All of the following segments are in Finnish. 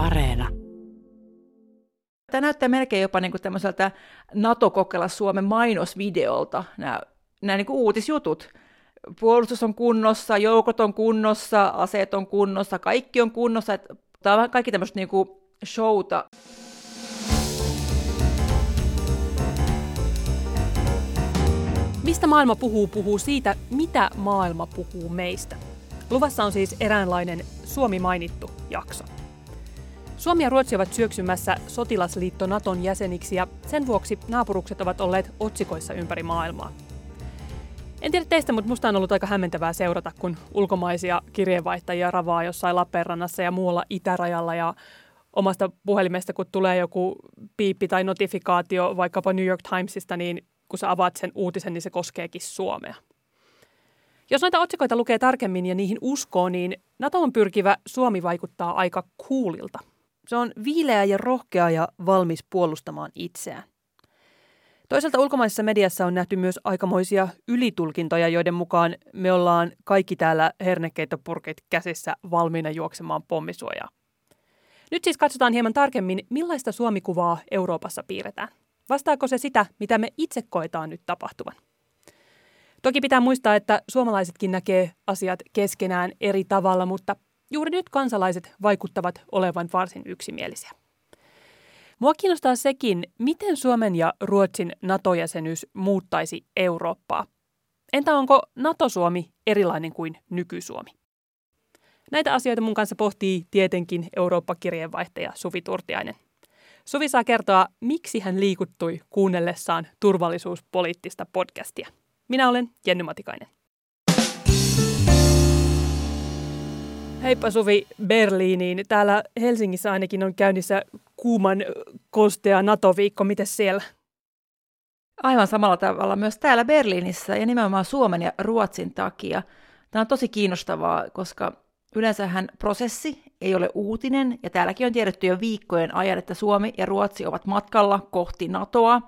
Areena. Tämä näyttää melkein jopa niin kuin tämmöiseltä NATO-kokeilla Suomen mainosvideolta, nämä, nämä niin kuin uutisjutut. Puolustus on kunnossa, joukot on kunnossa, aseet on kunnossa, kaikki on kunnossa. Tämä on kaikki tämmöistä niin kuin showta. Mistä maailma puhuu, puhuu siitä, mitä maailma puhuu meistä. Luvassa on siis eräänlainen Suomi mainittu jakso. Suomi ja Ruotsi ovat syöksymässä sotilasliitto Naton jäseniksi ja sen vuoksi naapurukset ovat olleet otsikoissa ympäri maailmaa. En tiedä teistä, mutta musta on ollut aika hämmentävää seurata, kun ulkomaisia kirjeenvaihtajia ravaa jossain Lappeenrannassa ja muualla itärajalla ja omasta puhelimesta, kun tulee joku piippi tai notifikaatio vaikkapa New York Timesista, niin kun sä avaat sen uutisen, niin se koskeekin Suomea. Jos noita otsikoita lukee tarkemmin ja niihin uskoo, niin NATOon pyrkivä Suomi vaikuttaa aika kuulilta. Se on viileä ja rohkea ja valmis puolustamaan itseään. Toisaalta ulkomaisessa mediassa on nähty myös aikamoisia ylitulkintoja, joiden mukaan me ollaan kaikki täällä hernekeittopurkit käsissä valmiina juoksemaan pommisuojaa. Nyt siis katsotaan hieman tarkemmin, millaista Suomikuvaa Euroopassa piirretään. Vastaako se sitä, mitä me itse koetaan nyt tapahtuvan? Toki pitää muistaa, että suomalaisetkin näkee asiat keskenään eri tavalla, mutta juuri nyt kansalaiset vaikuttavat olevan varsin yksimielisiä. Mua kiinnostaa sekin, miten Suomen ja Ruotsin NATO-jäsenyys muuttaisi Eurooppaa. Entä onko NATO-Suomi erilainen kuin nyky-Suomi? Näitä asioita mun kanssa pohtii tietenkin Eurooppa-kirjeenvaihtaja Suvi Turtiainen. Suvi saa kertoa, miksi hän liikuttui kuunnellessaan turvallisuuspoliittista podcastia. Minä olen Jenny Matikainen. Heippa Suvi Berliiniin. Täällä Helsingissä ainakin on käynnissä kuuman kostea NATO-viikko. Miten siellä? Aivan samalla tavalla myös täällä Berliinissä ja nimenomaan Suomen ja Ruotsin takia. Tämä on tosi kiinnostavaa, koska yleensähän prosessi ei ole uutinen, ja täälläkin on tiedetty jo viikkojen ajan, että Suomi ja Ruotsi ovat matkalla kohti NATOa,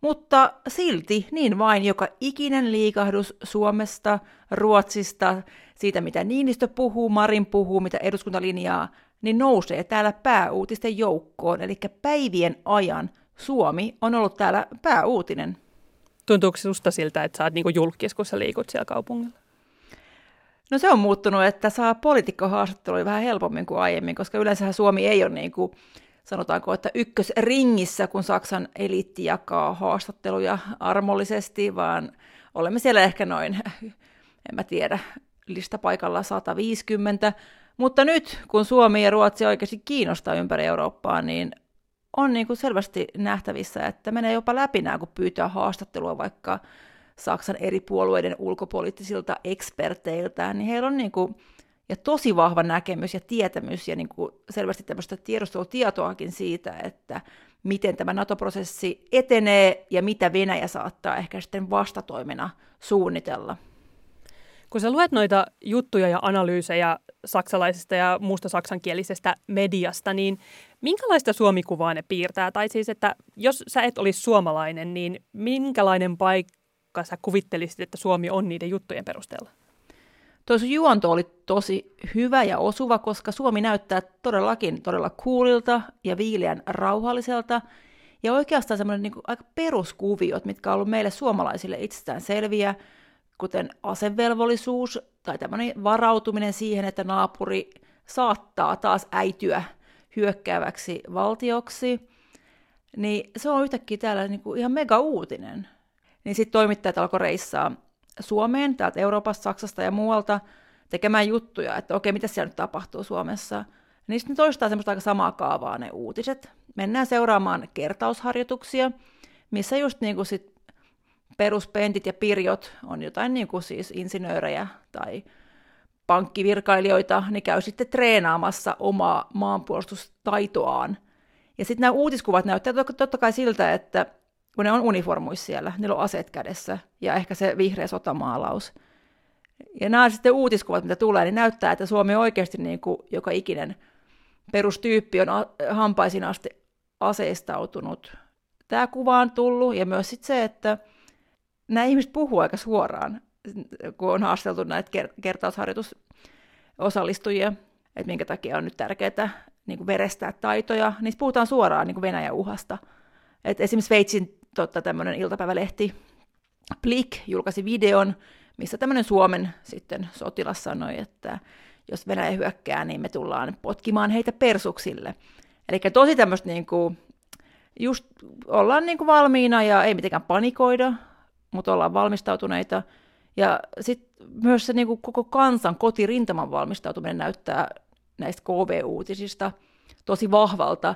mutta silti niin vain joka ikinen liikahdus Suomesta, Ruotsista, siitä mitä Niinistö puhuu, Marin puhuu, mitä eduskuntalinjaa, niin nousee täällä pääuutisten joukkoon, eli päivien ajan Suomi on ollut täällä pääuutinen. Tuntuuko sinusta siltä, että sä oot niinku julkis, kun sä liikut siellä kaupungilla? No se on muuttunut, että saa poliitikkohaastatteluja vähän helpommin kuin aiemmin, koska yleensä Suomi ei ole niin kuin, sanotaanko, että ykkösringissä, kun Saksan eliitti jakaa haastatteluja armollisesti, vaan olemme siellä ehkä noin, en mä tiedä, listapaikalla 150. Mutta nyt, kun Suomi ja Ruotsi oikeasti kiinnostaa ympäri Eurooppaa, niin on niin kuin selvästi nähtävissä, että menee jopa läpi nämä, kun pyytää haastattelua vaikka Saksan eri puolueiden ulkopoliittisilta eksperteiltä, niin heillä on niin kuin, ja tosi vahva näkemys ja tietämys ja niin kuin selvästi tämmöistä tiedustelutietoakin siitä, että miten tämä NATO-prosessi etenee ja mitä Venäjä saattaa ehkä sitten vastatoimena suunnitella. Kun sä luet noita juttuja ja analyysejä saksalaisesta ja muusta saksankielisestä mediasta, niin minkälaista suomikuvaa ne piirtää? Tai siis, että jos sä et olisi suomalainen, niin minkälainen paikka sä kuvittelisit, että Suomi on niiden juttujen perusteella? Tuo juonto oli tosi hyvä ja osuva, koska Suomi näyttää todellakin todella kuulilta ja viileän rauhalliselta. Ja oikeastaan semmoinen niin aika peruskuviot, mitkä on ollut meille suomalaisille itsestään selviä, kuten asevelvollisuus tai tämmöinen varautuminen siihen, että naapuri saattaa taas äityä hyökkääväksi valtioksi, niin se on yhtäkkiä täällä niin kuin ihan mega uutinen niin sitten toimittajat alkoi reissaa Suomeen, täältä Euroopasta, Saksasta ja muualta tekemään juttuja, että okei, mitä siellä nyt tapahtuu Suomessa. Niin sitten toistaa semmoista aika samaa kaavaa ne uutiset. Mennään seuraamaan kertausharjoituksia, missä just niin kuin sit peruspentit ja pirjot on jotain niin kuin siis insinöörejä tai pankkivirkailijoita, niin käy sitten treenaamassa omaa maanpuolustustaitoaan. Ja sitten nämä uutiskuvat näyttävät totta kai siltä, että kun ne on uniformuissa siellä, niillä on aseet kädessä ja ehkä se vihreä sotamaalaus. Ja nämä sitten uutiskuvat, mitä tulee, niin näyttää, että Suomi on oikeasti niin kuin joka ikinen perustyyppi on hampaisin asti aseistautunut. Tämä kuva on tullut ja myös sit se, että nämä ihmiset puhuu aika suoraan, kun on haasteltu näitä kertausharjoitusosallistujia, että minkä takia on nyt tärkeää niin kuin verestää taitoja, niin puhutaan suoraan niin kuin Venäjän uhasta. Et esimerkiksi Sveitsin totta, tämmöinen iltapäivälehti Plik julkaisi videon, missä tämmöinen Suomen sitten sotilas sanoi, että jos Venäjä hyökkää, niin me tullaan potkimaan heitä persuksille. Eli tosi tämmöistä niin kuin, just ollaan niin kuin valmiina ja ei mitenkään panikoida, mutta ollaan valmistautuneita. Ja sitten myös se niin kuin koko kansan kotirintaman valmistautuminen näyttää näistä KV-uutisista tosi vahvalta.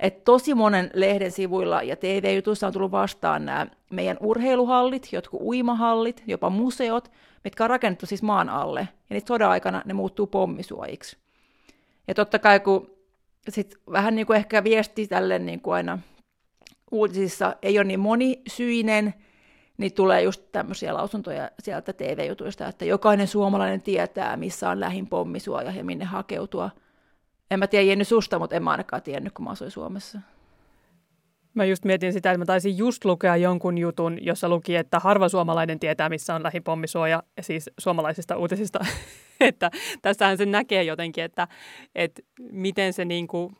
Et tosi monen lehden sivuilla ja TV-jutuissa on tullut vastaan nämä meidän urheiluhallit, jotkut uimahallit, jopa museot, mitkä on rakennettu siis maan alle. Ja niitä sodan aikana ne muuttuu pommisuojiksi. Ja totta kai kun sit vähän niin kuin ehkä viesti tälle niin kuin aina uutisissa ei ole niin monisyinen, niin tulee just tämmöisiä lausuntoja sieltä TV-jutuista, että jokainen suomalainen tietää, missä on lähin pommisuoja ja minne hakeutua. En mä tiedä Jenny susta, mutta en mä ainakaan tiennyt, kun mä asuin Suomessa. Mä just mietin sitä, että mä taisin just lukea jonkun jutun, jossa luki, että harva suomalainen tietää, missä on lähipommisuoja, siis suomalaisista uutisista. että tässähän se näkee jotenkin, että, että miten se niin kuin,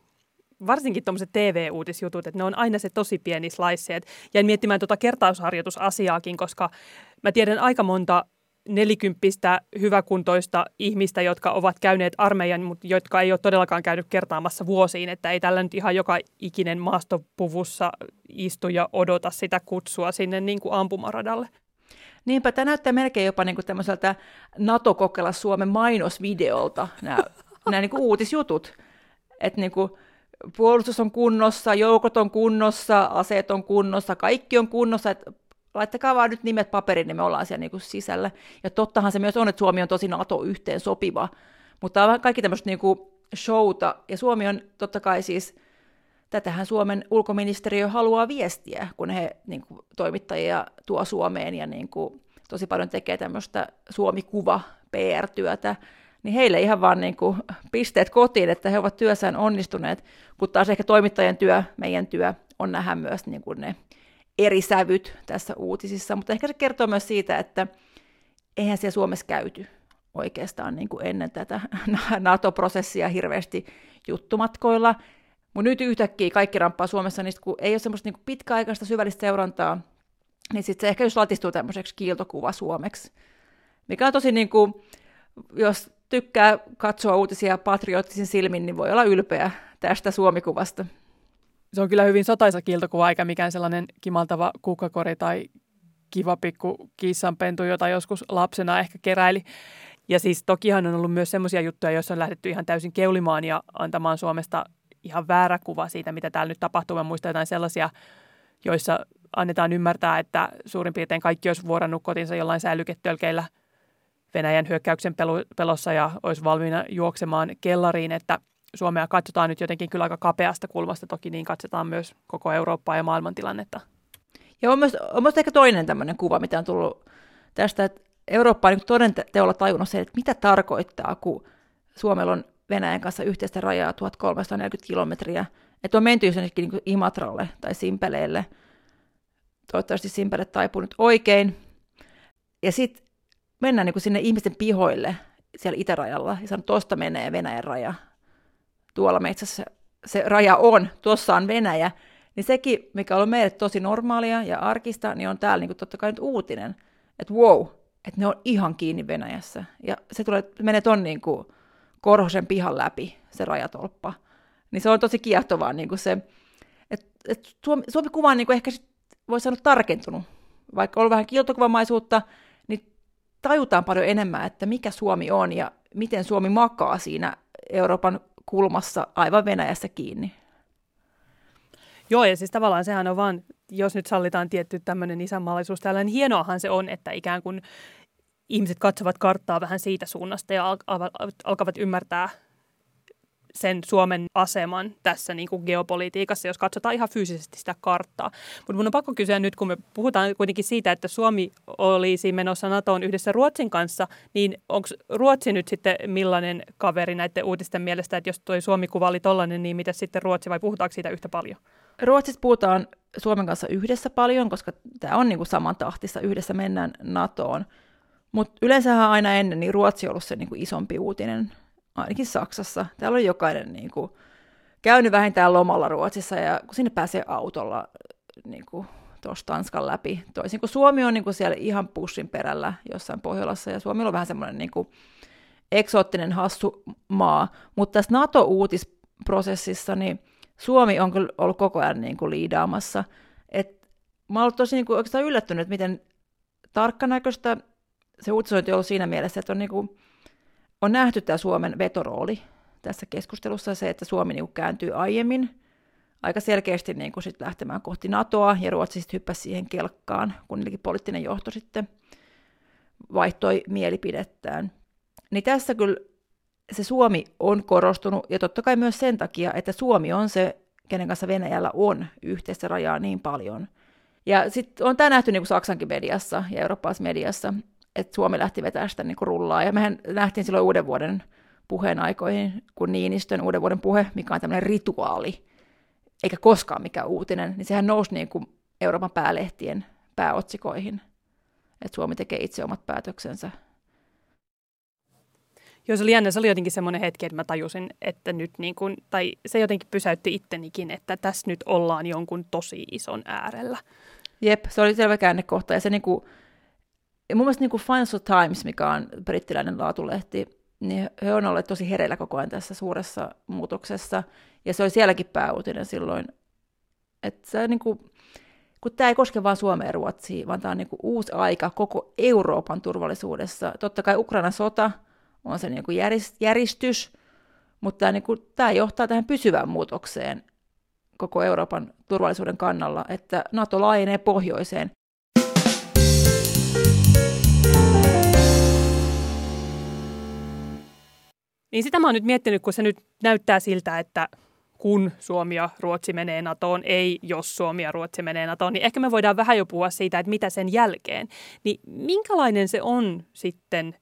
varsinkin tuommoiset TV-uutisjutut, että ne on aina se tosi pieni slice. Jäin miettimään tuota kertausharjoitusasiaakin, koska mä tiedän aika monta nelikymppistä hyväkuntoista ihmistä, jotka ovat käyneet armeijan, mutta jotka ei ole todellakaan käynyt kertaamassa vuosiin, että ei tällä nyt ihan joka ikinen maastopuvussa istu ja odota sitä kutsua sinne niin kuin ampumaradalle. Niinpä, tämä näyttää melkein jopa niin kuin tämmöiseltä NATO-kokeilla Suomen mainosvideolta, nämä, nämä niin kuin uutisjutut. Että niin kuin puolustus on kunnossa, joukot on kunnossa, aseet on kunnossa, kaikki on kunnossa, että laittakaa vaan nyt nimet paperiin, niin me ollaan siellä niin kuin sisällä. Ja tottahan se myös on, että Suomi on tosi NATO-yhteen sopiva, mutta on kaikki tämmöistä niin kuin showta, ja Suomi on totta kai siis, tätähän Suomen ulkoministeriö haluaa viestiä, kun he niin kuin, toimittajia tuo Suomeen ja niin kuin, tosi paljon tekee tämmöistä Suomi-kuva PR-työtä, niin heille ihan vaan niin kuin pisteet kotiin, että he ovat työssään onnistuneet, kun taas ehkä toimittajien työ, meidän työ, on nähdä myös niin kuin ne eri sävyt tässä uutisissa, mutta ehkä se kertoo myös siitä, että eihän siellä Suomessa käyty oikeastaan niin kuin ennen tätä NATO-prosessia hirveästi juttumatkoilla, mutta nyt yhtäkkiä kaikki ramppaa Suomessa, niin kun ei ole semmoista niin pitkäaikaista syvällistä seurantaa, niin sitten se ehkä just latistuu tämmöiseksi kiiltokuva suomeksi, mikä on tosi niin kuin, jos tykkää katsoa uutisia patriottisin silmin, niin voi olla ylpeä tästä Suomikuvasta. Se on kyllä hyvin sotaisa kiiltokuva, eikä mikään sellainen kimaltava kukkakori tai kiva pikku kissanpentu, jota joskus lapsena ehkä keräili. Ja siis tokihan on ollut myös semmoisia juttuja, joissa on lähdetty ihan täysin keulimaan ja antamaan Suomesta ihan väärä kuva siitä, mitä täällä nyt tapahtuu. Mä muistan jotain sellaisia, joissa annetaan ymmärtää, että suurin piirtein kaikki olisi vuorannut kotinsa jollain säilyketölkeillä – Venäjän hyökkäyksen pelossa ja olisi valmiina juoksemaan kellariin, että Suomea katsotaan nyt jotenkin kyllä aika kapeasta kulmasta, toki niin katsotaan myös koko Eurooppaa ja maailmantilannetta. Ja on myös, on myös ehkä toinen tämmöinen kuva, mitä on tullut tästä, että Eurooppa on toden teolla tajunnut se, että mitä tarkoittaa, kun Suomella on Venäjän kanssa yhteistä rajaa 1340 kilometriä, että on menty jonnekin niin Imatralle tai Simpeleelle. Toivottavasti Simpele taipuu nyt oikein. Ja sitten mennään niin kuin sinne ihmisten pihoille siellä itärajalla ja sanon, tuosta menee Venäjän raja. Tuolla metsässä se raja on, tuossa on Venäjä. Niin sekin, mikä on meille tosi normaalia ja arkista, niin on täällä niin kuin totta kai nyt uutinen. Että wow, että ne on ihan kiinni Venäjässä. Ja se tulee, menee ton niin kuin Korhosen pihan läpi, se rajatolppa. Niin se on tosi kiehtovaa niin kuin se, että et Suomi, Suomi kuva on niin kuin ehkä voi sanoa tarkentunut. Vaikka on ollut vähän kiiltokuvamaisuutta, tajutaan paljon enemmän, että mikä Suomi on ja miten Suomi makaa siinä Euroopan kulmassa aivan Venäjässä kiinni. Joo, ja siis tavallaan sehän on vaan, jos nyt sallitaan tietty tämmöinen isänmaallisuus täällä, niin hienoahan se on, että ikään kuin ihmiset katsovat karttaa vähän siitä suunnasta ja alkavat ymmärtää sen Suomen aseman tässä niin kuin geopolitiikassa, jos katsotaan ihan fyysisesti sitä karttaa. Mutta mun on pakko kysyä nyt, kun me puhutaan kuitenkin siitä, että Suomi olisi menossa NATOon yhdessä Ruotsin kanssa, niin onko Ruotsi nyt sitten millainen kaveri näiden uutisten mielestä, että jos tuo Suomi-kuva oli tollainen, niin mitä sitten Ruotsi vai puhutaanko siitä yhtä paljon? Ruotsissa puhutaan Suomen kanssa yhdessä paljon, koska tämä on niin kuin saman tahtissa, yhdessä mennään NATOon. Mutta yleensähän aina ennen niin Ruotsi on ollut se niin isompi uutinen ainakin Saksassa. Täällä on jokainen niin kuin, käynyt vähintään lomalla Ruotsissa ja kun sinne pääsee autolla niin tuossa Tanskan läpi, toisin kuin Suomi on niin kuin siellä ihan pussin perällä jossain Pohjolassa ja Suomi on vähän semmoinen niin kuin eksoottinen hassu maa, mutta tässä NATO-uutisprosessissa niin Suomi on kyllä ollut koko ajan niin kuin liidaamassa. Et mä olen tosi niin kuin oikeastaan yllättynyt, miten tarkkanäköistä se uutisointi on ollut siinä mielessä, että on, niin kuin, on nähty tämä Suomen vetorooli tässä keskustelussa, se, että Suomi niin kääntyy aiemmin aika selkeästi niin kuin sit lähtemään kohti NATOa, ja Ruotsi sitten hyppäsi siihen kelkkaan, kun poliittinen johto sitten vaihtoi mielipidettään. Niin tässä kyllä se Suomi on korostunut, ja totta kai myös sen takia, että Suomi on se, kenen kanssa Venäjällä on yhteistä rajaa niin paljon. Ja sitten on tämä nähty niin kuin Saksankin mediassa ja eurooppalaisessa mediassa, että Suomi lähti vetämään sitä niin kuin rullaa. Ja mehän nähtiin silloin uuden vuoden puheen aikoihin, kun Niinistön uuden vuoden puhe, mikä on tämmöinen rituaali, eikä koskaan mikään uutinen, niin sehän nousi niin kuin Euroopan päälehtien pääotsikoihin, että Suomi tekee itse omat päätöksensä Joo, se oli jännä. Se oli jotenkin semmoinen hetki, että mä tajusin, että nyt niin kuin, tai se jotenkin pysäytti ittenikin, että tässä nyt ollaan jonkun tosi ison äärellä. Jep, se oli selvä käännekohta. Ja se niin kuin, ja mun mielestä niin kuin Financial Times, mikä on brittiläinen laatulehti, niin he on olleet tosi hereillä koko ajan tässä suuressa muutoksessa. Ja se oli sielläkin pääuutinen silloin. Että se niin kuin, kun tämä ei koske vain Suomea ja Ruotsia, vaan tämä on niin kuin uusi aika koko Euroopan turvallisuudessa. Totta kai Ukrainan sota – on se niin kuin järistys, mutta tämä, niin kuin, tämä johtaa tähän pysyvään muutokseen koko Euroopan turvallisuuden kannalla, että NATO laajenee pohjoiseen. Niin sitä mä oon nyt miettinyt, kun se nyt näyttää siltä, että kun Suomi ja Ruotsi menee NATOon, ei jos Suomi ja Ruotsi menee NATOon, niin ehkä me voidaan vähän jo puhua siitä, että mitä sen jälkeen. Niin minkälainen se on sitten –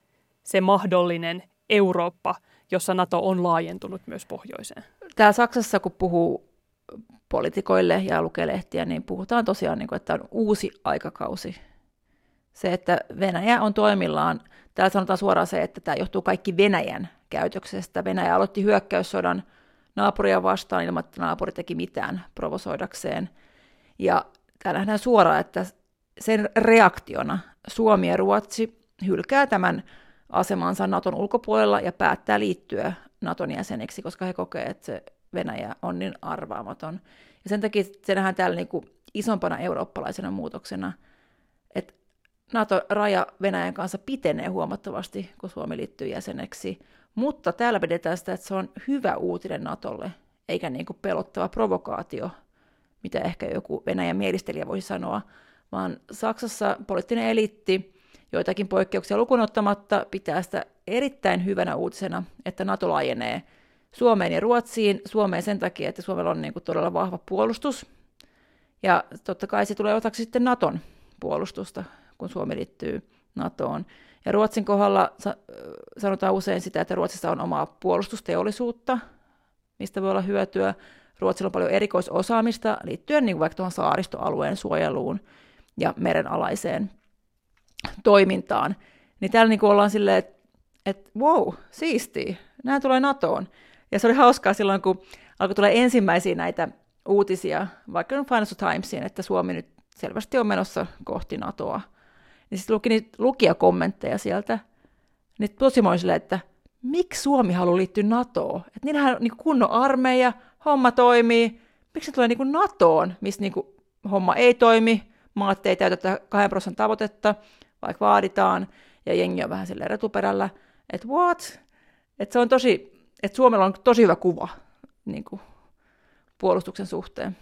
se mahdollinen Eurooppa, jossa NATO on laajentunut myös pohjoiseen? Täällä Saksassa, kun puhuu poliitikoille ja lukee lehtiä, niin puhutaan tosiaan, niin että on uusi aikakausi. Se, että Venäjä on toimillaan, täällä sanotaan suoraan se, että tämä johtuu kaikki Venäjän käytöksestä. Venäjä aloitti hyökkäyssodan naapuria vastaan ilman, että naapuri teki mitään provosoidakseen. Ja täällä nähdään suoraan, että sen reaktiona Suomi ja Ruotsi hylkää tämän asemansa Naton ulkopuolella ja päättää liittyä Naton jäseneksi, koska he kokevat, että se Venäjä on niin arvaamaton. Ja sen takia se nähdään täällä niin kuin isompana eurooppalaisena muutoksena, että NATO-raja Venäjän kanssa pitenee huomattavasti, kun Suomi liittyy jäseneksi, mutta täällä pidetään sitä, että se on hyvä uutinen Natolle, eikä niin kuin pelottava provokaatio, mitä ehkä joku Venäjän mielistelijä voisi sanoa, vaan Saksassa poliittinen eliitti joitakin poikkeuksia lukunottamatta pitää sitä erittäin hyvänä uutisena, että NATO laajenee Suomeen ja Ruotsiin. Suomeen sen takia, että Suomella on niin kuin todella vahva puolustus. Ja totta kai se tulee osaksi sitten Naton puolustusta, kun Suomi liittyy NATOon. Ja Ruotsin kohdalla sanotaan usein sitä, että Ruotsissa on omaa puolustusteollisuutta, mistä voi olla hyötyä. Ruotsilla on paljon erikoisosaamista liittyen niin vaikka tuohon saaristoalueen suojeluun ja merenalaiseen toimintaan. Niin täällä niin ollaan silleen, että et, wow, siistiä, nämä tulee NATOon. Ja se oli hauskaa silloin, kun alkoi tulla ensimmäisiä näitä uutisia, vaikka Financial Timesiin, että Suomi nyt selvästi on menossa kohti NATOa. Niin sitten luki niitä lukijakommentteja sieltä, niin tosi moni silleen, että miksi Suomi haluaa liittyä NATOon? Että niillähän on niin kunnon armeija, homma toimii, miksi se tulee niin NATOon, missä niin homma ei toimi, maat ei täytä 2 prosentin tavoitetta, vaikka vaaditaan, ja jengi on vähän silleen retuperällä, että what? Että se on tosi, että Suomella on tosi hyvä kuva niin kuin, puolustuksen suhteen.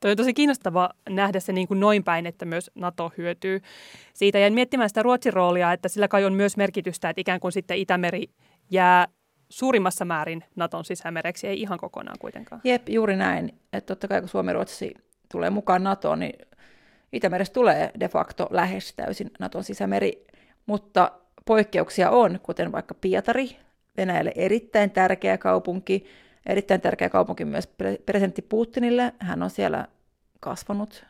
Toi on tosi kiinnostava nähdä se niin kuin noin päin, että myös NATO hyötyy siitä. Ja miettimään sitä Ruotsin roolia, että sillä kai on myös merkitystä, että ikään kuin sitten Itämeri jää suurimmassa määrin Naton sisämereksi, ei ihan kokonaan kuitenkaan. Jep, juuri näin. Että totta kai kun Suomi Ruotsi tulee mukaan NATOon, niin Itämerestä tulee de facto lähes täysin Naton sisämeri, mutta poikkeuksia on, kuten vaikka Pietari, Venäjälle erittäin tärkeä kaupunki, erittäin tärkeä kaupunki myös presidentti Putinille. Hän on siellä kasvanut,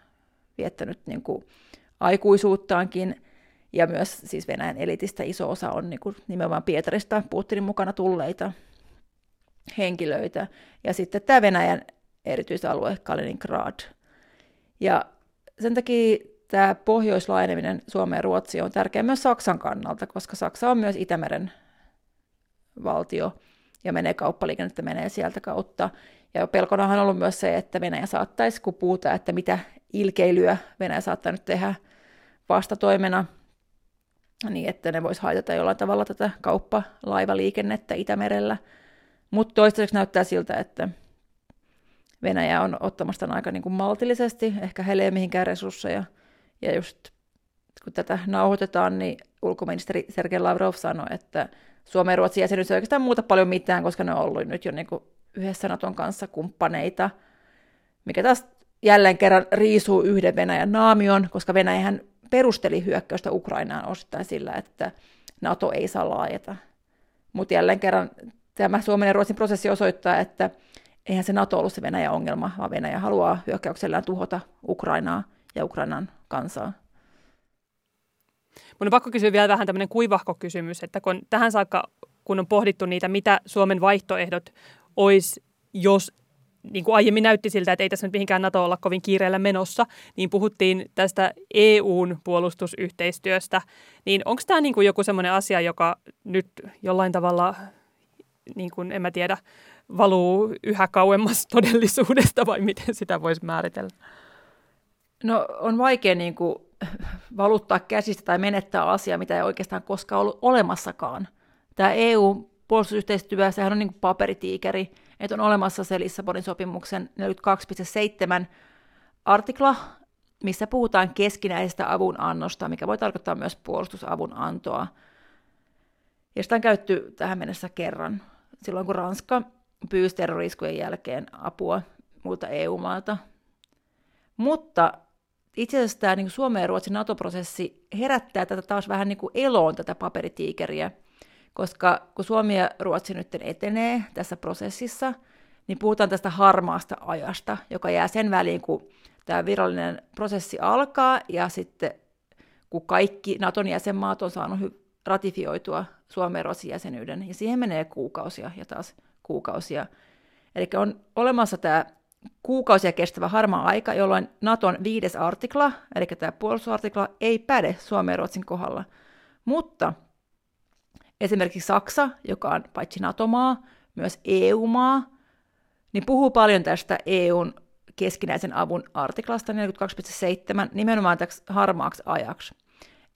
viettänyt niin kuin aikuisuuttaankin, ja myös siis Venäjän elitistä iso osa on niin kuin nimenomaan Pietarista Putinin mukana tulleita henkilöitä. Ja sitten tämä Venäjän erityisalue Kaliningrad. Ja sen takia tämä pohjoislaineminen Suomeen ja Ruotsiin on tärkeä myös Saksan kannalta, koska Saksa on myös Itämeren valtio ja menee kauppaliikennettä menee sieltä kautta. Ja pelkonahan on ollut myös se, että Venäjä saattaisi, kun puhutaan, että mitä ilkeilyä Venäjä saattaa nyt tehdä vastatoimena, niin että ne voisi haitata jollain tavalla tätä kauppalaivaliikennettä Itämerellä. Mutta toistaiseksi näyttää siltä, että Venäjä on ottamasta aika niin kuin maltillisesti, ehkä ole mihinkään resursseja. Ja just kun tätä nauhoitetaan, niin ulkoministeri Sergei Lavrov sanoi, että Suomen ja Ruotsin jäsenyys ei oikeastaan muuta paljon mitään, koska ne on ollut nyt jo niin kuin yhdessä Naton kanssa kumppaneita, mikä taas jälleen kerran riisuu yhden Venäjän naamion, koska Venäjähän perusteli hyökkäystä Ukrainaan osittain sillä, että NATO ei saa laajeta. Mutta jälleen kerran tämä Suomen ja Ruotsin prosessi osoittaa, että eihän se NATO ollut se Venäjän ongelma, vaan Venäjä haluaa hyökkäyksellään tuhota Ukrainaa ja Ukrainan kansaa. Mun on pakko kysyä vielä vähän tämmöinen kuivahko kysymys, että kun tähän saakka, kun on pohdittu niitä, mitä Suomen vaihtoehdot olisi, jos niin kuin aiemmin näytti siltä, että ei tässä nyt mihinkään NATO olla kovin kiireellä menossa, niin puhuttiin tästä EUn puolustusyhteistyöstä. Niin onko tämä niin kuin joku semmoinen asia, joka nyt jollain tavalla, niin kuin, en mä tiedä, valuu yhä kauemmas todellisuudesta vai miten sitä voisi määritellä? No on vaikea niin kuin, valuttaa käsistä tai menettää asiaa, mitä ei oikeastaan koskaan ollut olemassakaan. Tämä EU-puolustusyhteistyö, sehän on niin kuin paperitiikeri, että on olemassa se Lissabonin sopimuksen 42.7 artikla, missä puhutaan keskinäisestä avunannosta, mikä voi tarkoittaa myös puolustusavun antoa. Ja sitä on käytetty tähän mennessä kerran, silloin kun Ranska pyysi terroriskujen jälkeen apua muilta EU-maalta. Mutta itse asiassa tämä niin Suomen ja Ruotsin NATO-prosessi herättää tätä taas vähän niin kuin eloon tätä paperitiikeriä, koska kun Suomi ja Ruotsi nyt etenee tässä prosessissa, niin puhutaan tästä harmaasta ajasta, joka jää sen väliin, kun tämä virallinen prosessi alkaa ja sitten kun kaikki Naton jäsenmaat on saanut ratifioitua Suomen ja Ruotsin jäsenyyden, ja siihen menee kuukausia ja taas kuukausia. Eli on olemassa tämä kuukausia kestävä harmaa aika, jolloin Naton viides artikla, eli tämä puolustusartikla, ei päde Suomen ja Ruotsin kohdalla. Mutta esimerkiksi Saksa, joka on paitsi NATO-maa, myös EU-maa, niin puhuu paljon tästä EUn keskinäisen avun artiklasta 42.7 nimenomaan täksi harmaaksi ajaksi.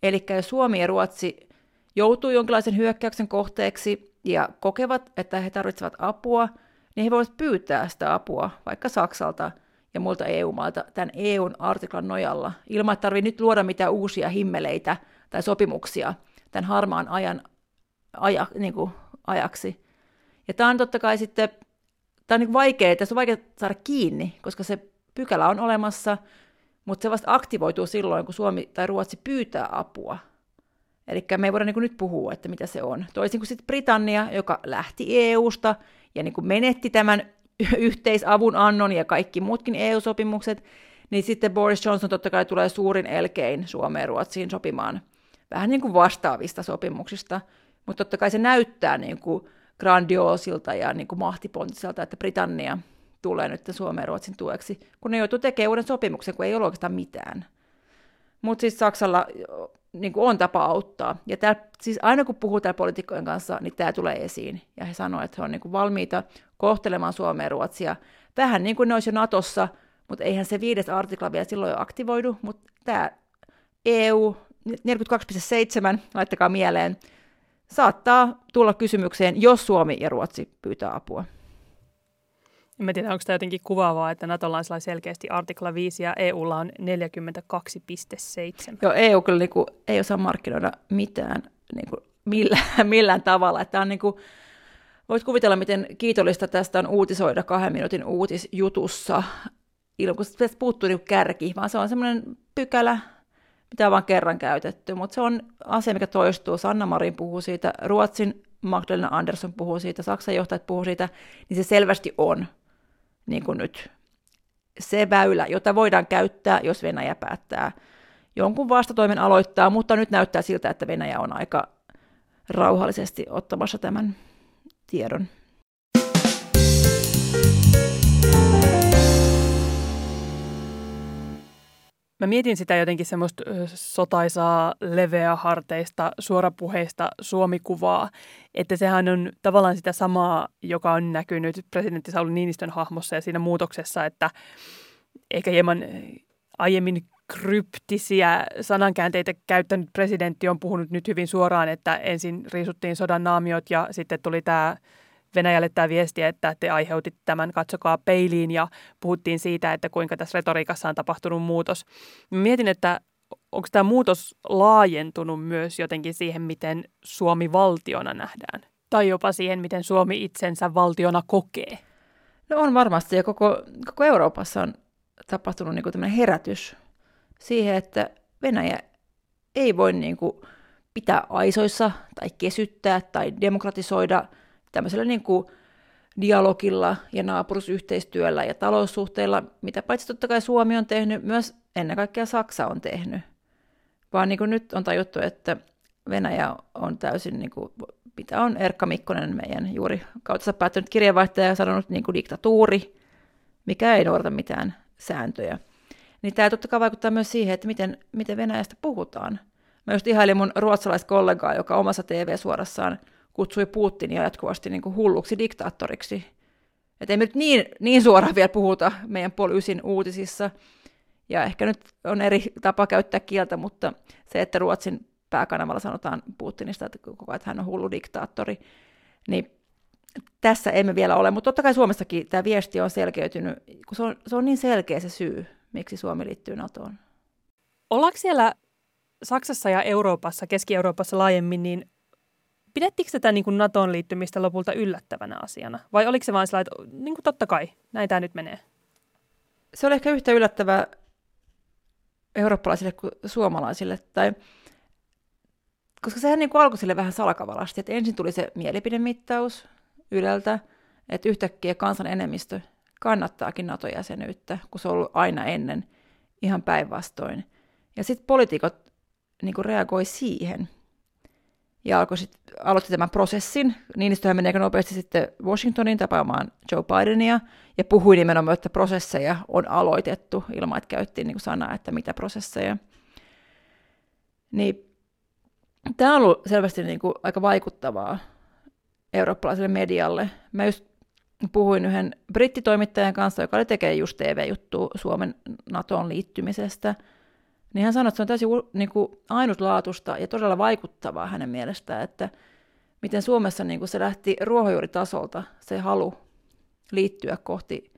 Eli jos Suomi ja Ruotsi joutuu jonkinlaisen hyökkäyksen kohteeksi ja kokevat, että he tarvitsevat apua, niin he voivat pyytää sitä apua vaikka Saksalta ja muilta EU-mailta tämän EUn artiklan nojalla, ilman että tarvitsee nyt luoda mitään uusia himmeleitä tai sopimuksia tämän harmaan ajan aja, niin kuin ajaksi. Ja tämä on totta kai sitten, tämä on niin vaikea, tässä on vaikea saada kiinni, koska se pykälä on olemassa, mutta se vasta aktivoituu silloin, kun Suomi tai Ruotsi pyytää apua. Eli me ei voida niin nyt puhua, että mitä se on. Toisin kuin sitten Britannia, joka lähti EUsta ja niin kuin menetti tämän yhteisavun annon ja kaikki muutkin EU-sopimukset, niin sitten Boris Johnson totta kai tulee suurin elkein Suomeen ja Ruotsiin sopimaan vähän niin kuin vastaavista sopimuksista, mutta totta kai se näyttää niin kuin grandioosilta ja niin kuin mahtipontiselta, että Britannia tulee nyt Suomeen ja Ruotsin tueksi, kun ne joutuu tekemään uuden sopimuksen, kun ei ole oikeastaan mitään. Mutta siis Saksalla niin kuin on tapa auttaa. Ja tää, siis aina kun puhuu täällä poliitikkojen kanssa, niin tämä tulee esiin. Ja he sanoo, että he on niin kuin valmiita kohtelemaan Suomea ja Ruotsia. Vähän niin kuin ne olisi jo Natossa, mutta eihän se viides artikla vielä silloin jo aktivoidu. Mutta tämä EU 42.7, laittakaa mieleen, saattaa tulla kysymykseen, jos Suomi ja Ruotsi pyytää apua. En mä tiedä, onko tämä jotenkin kuvaavaa, että Natolla on selkeästi artikla 5 ja EUlla on 42,7. Joo, EU kyllä niin kuin, ei osaa markkinoida mitään niin kuin, millään, millään tavalla. Että on niin kuin, voit kuvitella, miten kiitollista tästä on uutisoida kahden minuutin uutisjutussa, ilman kun tästä puuttuu niin kärki, vaan se on semmoinen pykälä, mitä on vain kerran käytetty, mutta se on asia, mikä toistuu. Sanna Marin puhuu siitä, Ruotsin Magdalena Andersson puhuu siitä, Saksan johtajat puhuu siitä, niin se selvästi on niin kuin nyt se väylä, jota voidaan käyttää, jos Venäjä päättää jonkun vastatoimen aloittaa, mutta nyt näyttää siltä, että Venäjä on aika rauhallisesti ottamassa tämän tiedon. Mä mietin sitä jotenkin semmoista sotaisaa, leveäharteista, suorapuheista Suomikuvaa, että sehän on tavallaan sitä samaa, joka on näkynyt presidentti Sauli Niinistön hahmossa ja siinä muutoksessa, että ehkä hieman aiemmin kryptisiä sanankäänteitä käyttänyt presidentti on puhunut nyt hyvin suoraan, että ensin riisuttiin sodan naamiot ja sitten tuli tämä Venäjälle tämä viesti, että te aiheutit tämän, katsokaa peiliin ja puhuttiin siitä, että kuinka tässä retoriikassa on tapahtunut muutos. Mietin, että onko tämä muutos laajentunut myös jotenkin siihen, miten Suomi valtiona nähdään? Tai jopa siihen, miten Suomi itsensä valtiona kokee? No on varmasti, ja koko, koko Euroopassa on tapahtunut niin kuin herätys siihen, että Venäjä ei voi niin kuin pitää aisoissa tai kesyttää tai demokratisoida tämmöisellä niin kuin dialogilla ja naapurusyhteistyöllä ja taloussuhteilla, mitä paitsi totta kai Suomi on tehnyt, myös ennen kaikkea Saksa on tehnyt. Vaan niin kuin nyt on tajuttu, että Venäjä on täysin, niin kuin, mitä on Erkka Mikkonen, meidän juuri kautta päättänyt kirjeenvaihtaja, sanonut niin kuin diktatuuri, mikä ei noudata mitään sääntöjä. Niin tämä totta kai vaikuttaa myös siihen, että miten, miten Venäjästä puhutaan. Mä just ihailin mun ruotsalaiskollegaa, joka omassa TV-suorassaan kutsui Putinia jatkuvasti niin kuin hulluksi diktaattoriksi. Että ei me nyt niin, niin suoraan vielä puhuta meidän polyysin uutisissa. Ja ehkä nyt on eri tapa käyttää kieltä, mutta se, että Ruotsin pääkanavalla sanotaan Putinista, että koko ajan hän on hullu diktaattori, niin tässä emme vielä ole. Mutta totta kai Suomessakin tämä viesti on selkeytynyt, kun se on, se on niin selkeä se syy, miksi Suomi liittyy NATOon. Ollaanko siellä Saksassa ja Euroopassa, Keski-Euroopassa laajemmin, niin pidettikö tätä niin kuin NATOon liittymistä lopulta yllättävänä asiana? Vai oliko se vain sellainen, että niin kuin totta kai, näin tämä nyt menee? Se oli ehkä yhtä yllättävää eurooppalaisille kuin suomalaisille. Tai, koska sehän niin kuin alkoi sille vähän salakavalasti, että ensin tuli se mielipidemittaus Yleltä, että yhtäkkiä kansan enemmistö kannattaakin NATO-jäsenyyttä, kun se on ollut aina ennen ihan päinvastoin. Ja sitten poliitikot niin reagoi siihen ja alkoi sit, aloitti tämän prosessin. Niinistöhän meni aika nopeasti sitten Washingtoniin tapaamaan Joe Bidenia ja puhui nimenomaan, että prosesseja on aloitettu ilman, että käyttiin niin sanaa, että mitä prosesseja. Niin tämä on ollut selvästi niin kuin aika vaikuttavaa eurooppalaiselle medialle. Mä just puhuin yhden brittitoimittajan kanssa, joka oli tekee just TV-juttu Suomen NATOon liittymisestä, niin hän sanoi, että se on täysin niin kuin ainutlaatuista ja todella vaikuttavaa hänen mielestään, että miten Suomessa niin kuin se lähti ruohonjuuritasolta se halu liittyä kohti,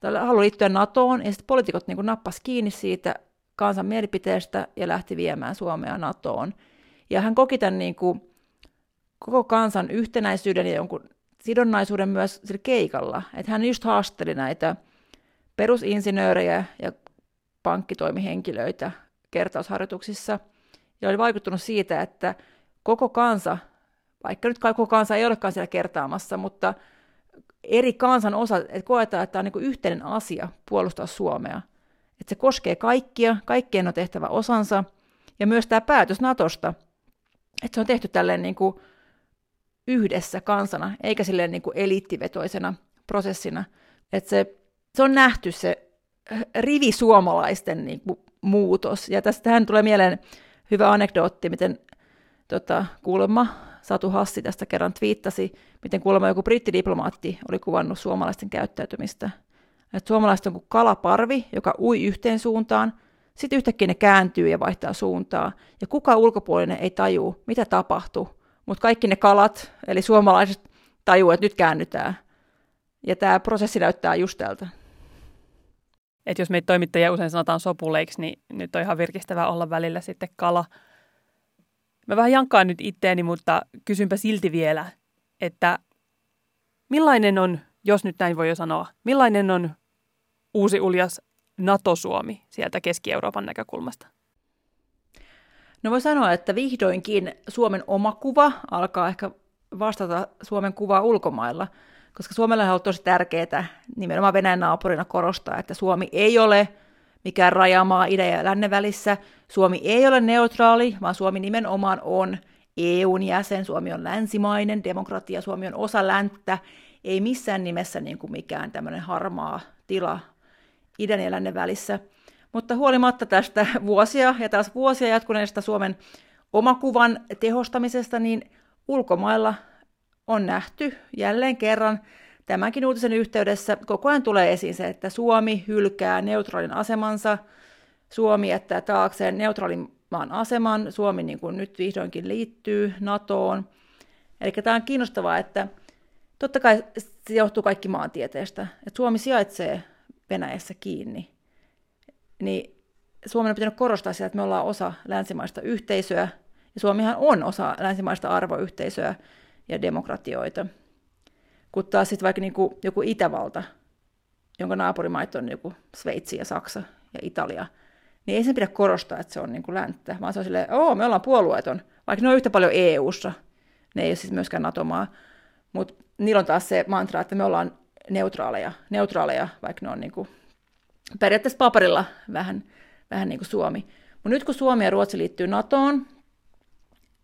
tai halu liittyä NATOon, ja sitten poliitikot niin nappas kiinni siitä kansan mielipiteestä ja lähti viemään Suomea NATOon. Ja hän koki tämän niin kuin koko kansan yhtenäisyyden ja jonkun sidonnaisuuden myös sillä keikalla. Että hän just haasteli näitä perusinsinöörejä ja pankkitoimihenkilöitä kertausharjoituksissa, ja oli vaikuttunut siitä, että koko kansa, vaikka nyt koko kansa ei olekaan siellä kertaamassa, mutta eri kansan osa, että koetaan, että tämä on niin yhteinen asia puolustaa Suomea. Että se koskee kaikkia, kaikkien on tehtävä osansa, ja myös tämä päätös Natosta, että se on tehty tälleen niin kuin yhdessä kansana, eikä silleen niin kuin eliittivetoisena prosessina. Että se, se on nähty se rivi suomalaisten niin kuin, muutos. Ja tästähän tulee mieleen hyvä anekdootti, miten tota, kuulemma Satu Hassi tästä kerran twiittasi, miten kuulemma joku brittidiplomaatti oli kuvannut suomalaisten käyttäytymistä. Että suomalaiset on kuin kalaparvi, joka ui yhteen suuntaan, sitten yhtäkkiä ne kääntyy ja vaihtaa suuntaa, ja kuka ulkopuolinen ei taju, mitä tapahtuu, mutta kaikki ne kalat, eli suomalaiset, tajuu, että nyt käännytään. Ja tämä prosessi näyttää just tältä. Et jos meitä toimittajia usein sanotaan sopuleiksi, niin nyt on ihan virkistävää olla välillä sitten kala. Mä vähän jankkaan nyt itteeni, mutta kysynpä silti vielä, että millainen on, jos nyt näin voi jo sanoa, millainen on uusi uljas NATO-Suomi sieltä Keski-Euroopan näkökulmasta? No voi sanoa, että vihdoinkin Suomen oma kuva alkaa ehkä vastata Suomen kuvaa ulkomailla, koska Suomella on ollut tosi tärkeää nimenomaan Venäjän naapurina korostaa, että Suomi ei ole mikään rajamaa idän ja lännen välissä. Suomi ei ole neutraali, vaan Suomi nimenomaan on EUn jäsen, Suomi on länsimainen demokratia, Suomi on osa länttä, ei missään nimessä niin kuin mikään tämmöinen harmaa tila idän ja lännen välissä, Mutta huolimatta tästä vuosia ja taas vuosia jatkuneesta Suomen omakuvan tehostamisesta, niin ulkomailla on nähty jälleen kerran. Tämänkin uutisen yhteydessä koko ajan tulee esiin se, että Suomi hylkää neutraalin asemansa, Suomi jättää taakseen neutraalin maan aseman, Suomi niin kuin nyt vihdoinkin liittyy NATOon. Eli tämä on kiinnostavaa, että totta kai se johtuu kaikki maantieteestä, että Suomi sijaitsee Venäjässä kiinni, niin Suomen on pitänyt korostaa sitä, että me ollaan osa länsimaista yhteisöä, ja Suomihan on osa länsimaista arvoyhteisöä ja demokratioita. Kun taas sitten vaikka niinku joku Itävalta, jonka naapurimaita on joku Sveitsi ja Saksa ja Italia, niin ei sen pidä korostaa, että se on niinku länttä, vaan se on silleen, oo, me ollaan puolueeton, vaikka ne on yhtä paljon EU-ssa, ne ei ole siis myöskään NATO-maa, mutta niillä on taas se mantra, että me ollaan neutraaleja, neutraaleja vaikka ne on niinku periaatteessa paperilla vähän, vähän niin kuin Suomi. Mutta nyt kun Suomi ja Ruotsi liittyy NATOon,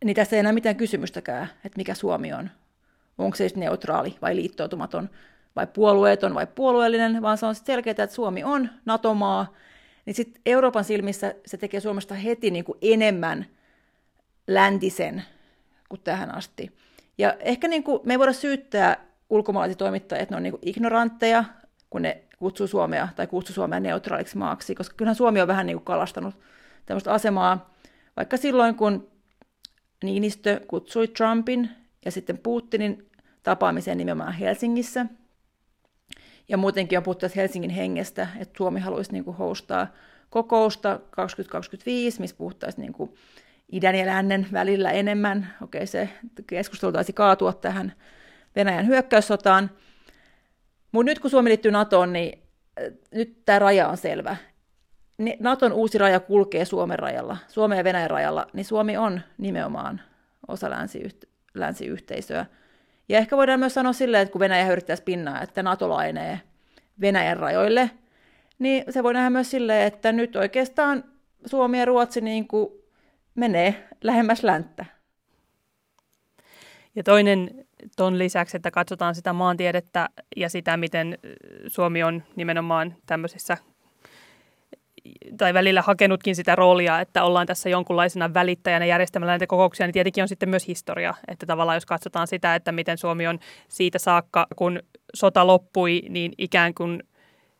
niin tässä ei enää mitään kysymystäkään, että mikä Suomi on. Onko se neutraali vai liittoutumaton vai puolueeton vai puolueellinen, vaan se on selkeää, että Suomi on NATO-maa, niin sitten Euroopan silmissä se tekee Suomesta heti niin kuin enemmän läntisen kuin tähän asti. Ja ehkä niin kuin, me ei voida syyttää ulkomaalaisia toimittajia, että ne on niin kuin ignorantteja, kun ne kutsuu Suomea tai kutsuu Suomea neutraaliksi maaksi, koska kyllähän Suomi on vähän niin kuin kalastanut tämmöistä asemaa, vaikka silloin kun Niinistö kutsui Trumpin ja sitten Putinin tapaamiseen nimenomaan Helsingissä, ja muutenkin on puhuttu Helsingin hengestä, että Suomi haluaisi niin kuin hostaa kokousta 2025, missä puhuttaisiin niin kuin idän ja lännen välillä enemmän. Okei, se keskustelu taisi kaatua tähän Venäjän hyökkäyssotaan, mutta nyt kun Suomi liittyy NATOon, niin äh, nyt tämä raja on selvä. Naton uusi raja kulkee Suomen rajalla, Suomen ja Venäjän rajalla, niin Suomi on nimenomaan osa länsiyht- länsiyhteisöä. Ja ehkä voidaan myös sanoa silleen, että kun Venäjä yrittää spinnaa, että NATO lainee Venäjän rajoille, niin se voi nähdä myös silleen, että nyt oikeastaan Suomi ja Ruotsi niin kuin menee lähemmäs länttä. Ja toinen ton lisäksi, että katsotaan sitä maantiedettä ja sitä, miten Suomi on nimenomaan tämmöisissä tai välillä hakenutkin sitä roolia, että ollaan tässä jonkunlaisena välittäjänä järjestämällä näitä kokouksia, niin tietenkin on sitten myös historia. Että tavallaan jos katsotaan sitä, että miten Suomi on siitä saakka, kun sota loppui, niin ikään kuin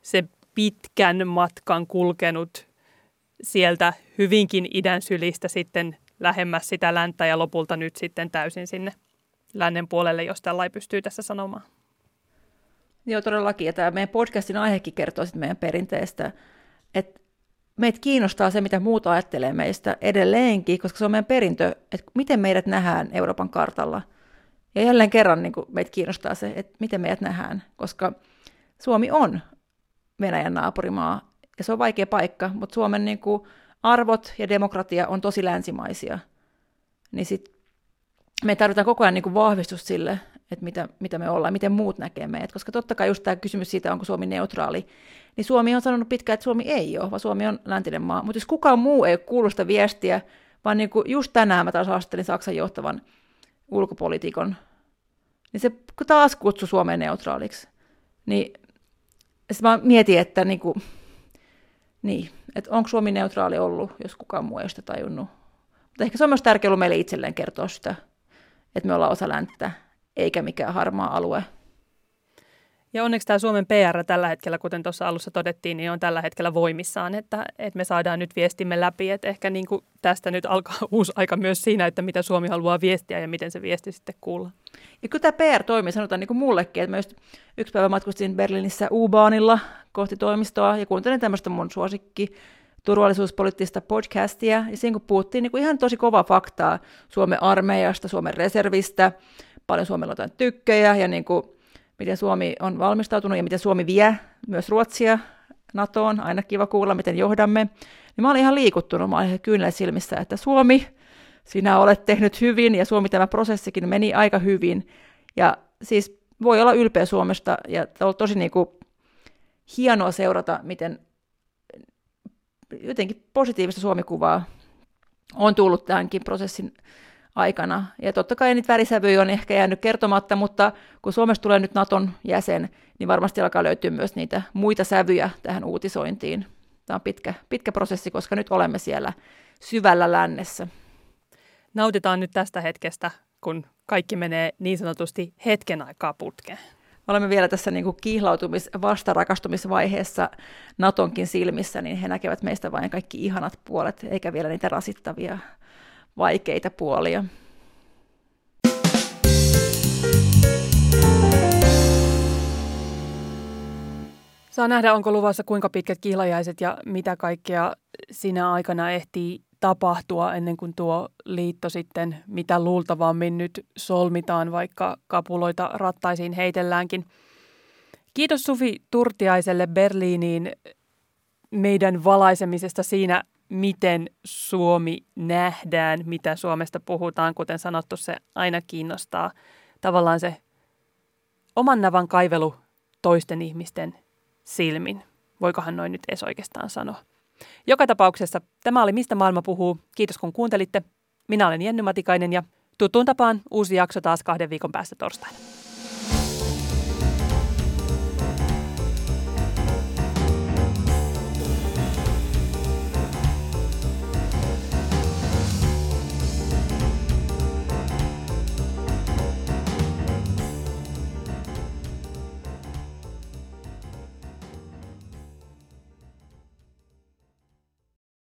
se pitkän matkan kulkenut sieltä hyvinkin idän sylistä sitten lähemmäs sitä länttä ja lopulta nyt sitten täysin sinne lännen puolelle, jos tällä pystyy tässä sanomaan. Joo, todellakin. Ja tämä meidän podcastin aihekin kertoo sitten meidän perinteestä, että meitä kiinnostaa se, mitä muut ajattelee meistä edelleenkin, koska se on meidän perintö, että miten meidät nähdään Euroopan kartalla. Ja jälleen kerran niin kuin meitä kiinnostaa se, että miten meidät nähdään, koska Suomi on Venäjän naapurimaa, ja se on vaikea paikka, mutta Suomen niin kuin arvot ja demokratia on tosi länsimaisia. Niin sit me tarvitaan koko ajan niin kuin vahvistus sille, että mitä, mitä me ollaan, miten muut näkee meidät. Koska totta kai just tämä kysymys siitä, onko Suomi neutraali, niin Suomi on sanonut pitkään, että Suomi ei ole, vaan Suomi on läntinen maa. Mutta jos kukaan muu ei kuulu sitä viestiä, vaan niin kuin just tänään mä taas haastattelin Saksan johtavan ulkopolitiikon, niin se taas kutsui Suomeen neutraaliksi. Niin sitten mä mietin, että, niin kuin, niin, että onko Suomi neutraali ollut, jos kukaan muu ei ole sitä tajunnut. Mutta ehkä se on myös tärkeää ollut meille itselleen kertoa sitä, että me ollaan osa länttä, eikä mikään harmaa alue. Ja onneksi tämä Suomen PR tällä hetkellä, kuten tuossa alussa todettiin, niin on tällä hetkellä voimissaan, että, että me saadaan nyt viestimme läpi. Että ehkä niin kuin tästä nyt alkaa uusi aika myös siinä, että mitä Suomi haluaa viestiä ja miten se viesti sitten kuulla. Ja kyllä tämä PR toimii, sanotaan niin kuin mullekin, että mä just yksi päivä matkustin Berliinissä U-baanilla kohti toimistoa ja kuuntelin tämmöistä mun suosikki turvallisuuspoliittista podcastia, ja siinä kun puhuttiin niin kuin ihan tosi kova faktaa Suomen armeijasta, Suomen reservistä, paljon Suomella on tykkejä, ja niin kuin, miten Suomi on valmistautunut, ja miten Suomi vie myös Ruotsia NATOon, aina kiva kuulla, miten johdamme, niin mä olin ihan liikuttunut, mä olin ihan silmissä, että Suomi, sinä olet tehnyt hyvin, ja Suomi tämä prosessikin meni aika hyvin, ja siis voi olla ylpeä Suomesta, ja on tosi niin kuin hienoa seurata, miten jotenkin positiivista Suomikuvaa on tullut tämänkin prosessin aikana. Ja totta kai niitä värisävyjä on ehkä jäänyt kertomatta, mutta kun Suomesta tulee nyt Naton jäsen, niin varmasti alkaa löytyä myös niitä muita sävyjä tähän uutisointiin. tämä on pitkä, pitkä prosessi, koska nyt olemme siellä syvällä lännessä. Nautitaan nyt tästä hetkestä, kun kaikki menee niin sanotusti hetken aikaa putkeen. Olemme vielä tässä niin kuin kihlautumis- vastarakastumisvaiheessa Natonkin silmissä, niin he näkevät meistä vain kaikki ihanat puolet, eikä vielä niitä rasittavia, vaikeita puolia. Saa nähdä, onko luvassa kuinka pitkät kihlajaiset ja mitä kaikkea sinä aikana ehtii tapahtua ennen kuin tuo liitto sitten mitä luultavammin nyt solmitaan, vaikka kapuloita rattaisiin heitelläänkin. Kiitos Sufi Turtiaiselle Berliiniin meidän valaisemisesta siinä, miten Suomi nähdään, mitä Suomesta puhutaan. Kuten sanottu, se aina kiinnostaa tavallaan se oman navan kaivelu toisten ihmisten silmin. Voikohan noin nyt edes oikeastaan sanoa. Joka tapauksessa tämä oli Mistä maailma puhuu. Kiitos kun kuuntelitte. Minä olen Jenny Matikainen ja tuttuun tapaan uusi jakso taas kahden viikon päästä torstaina.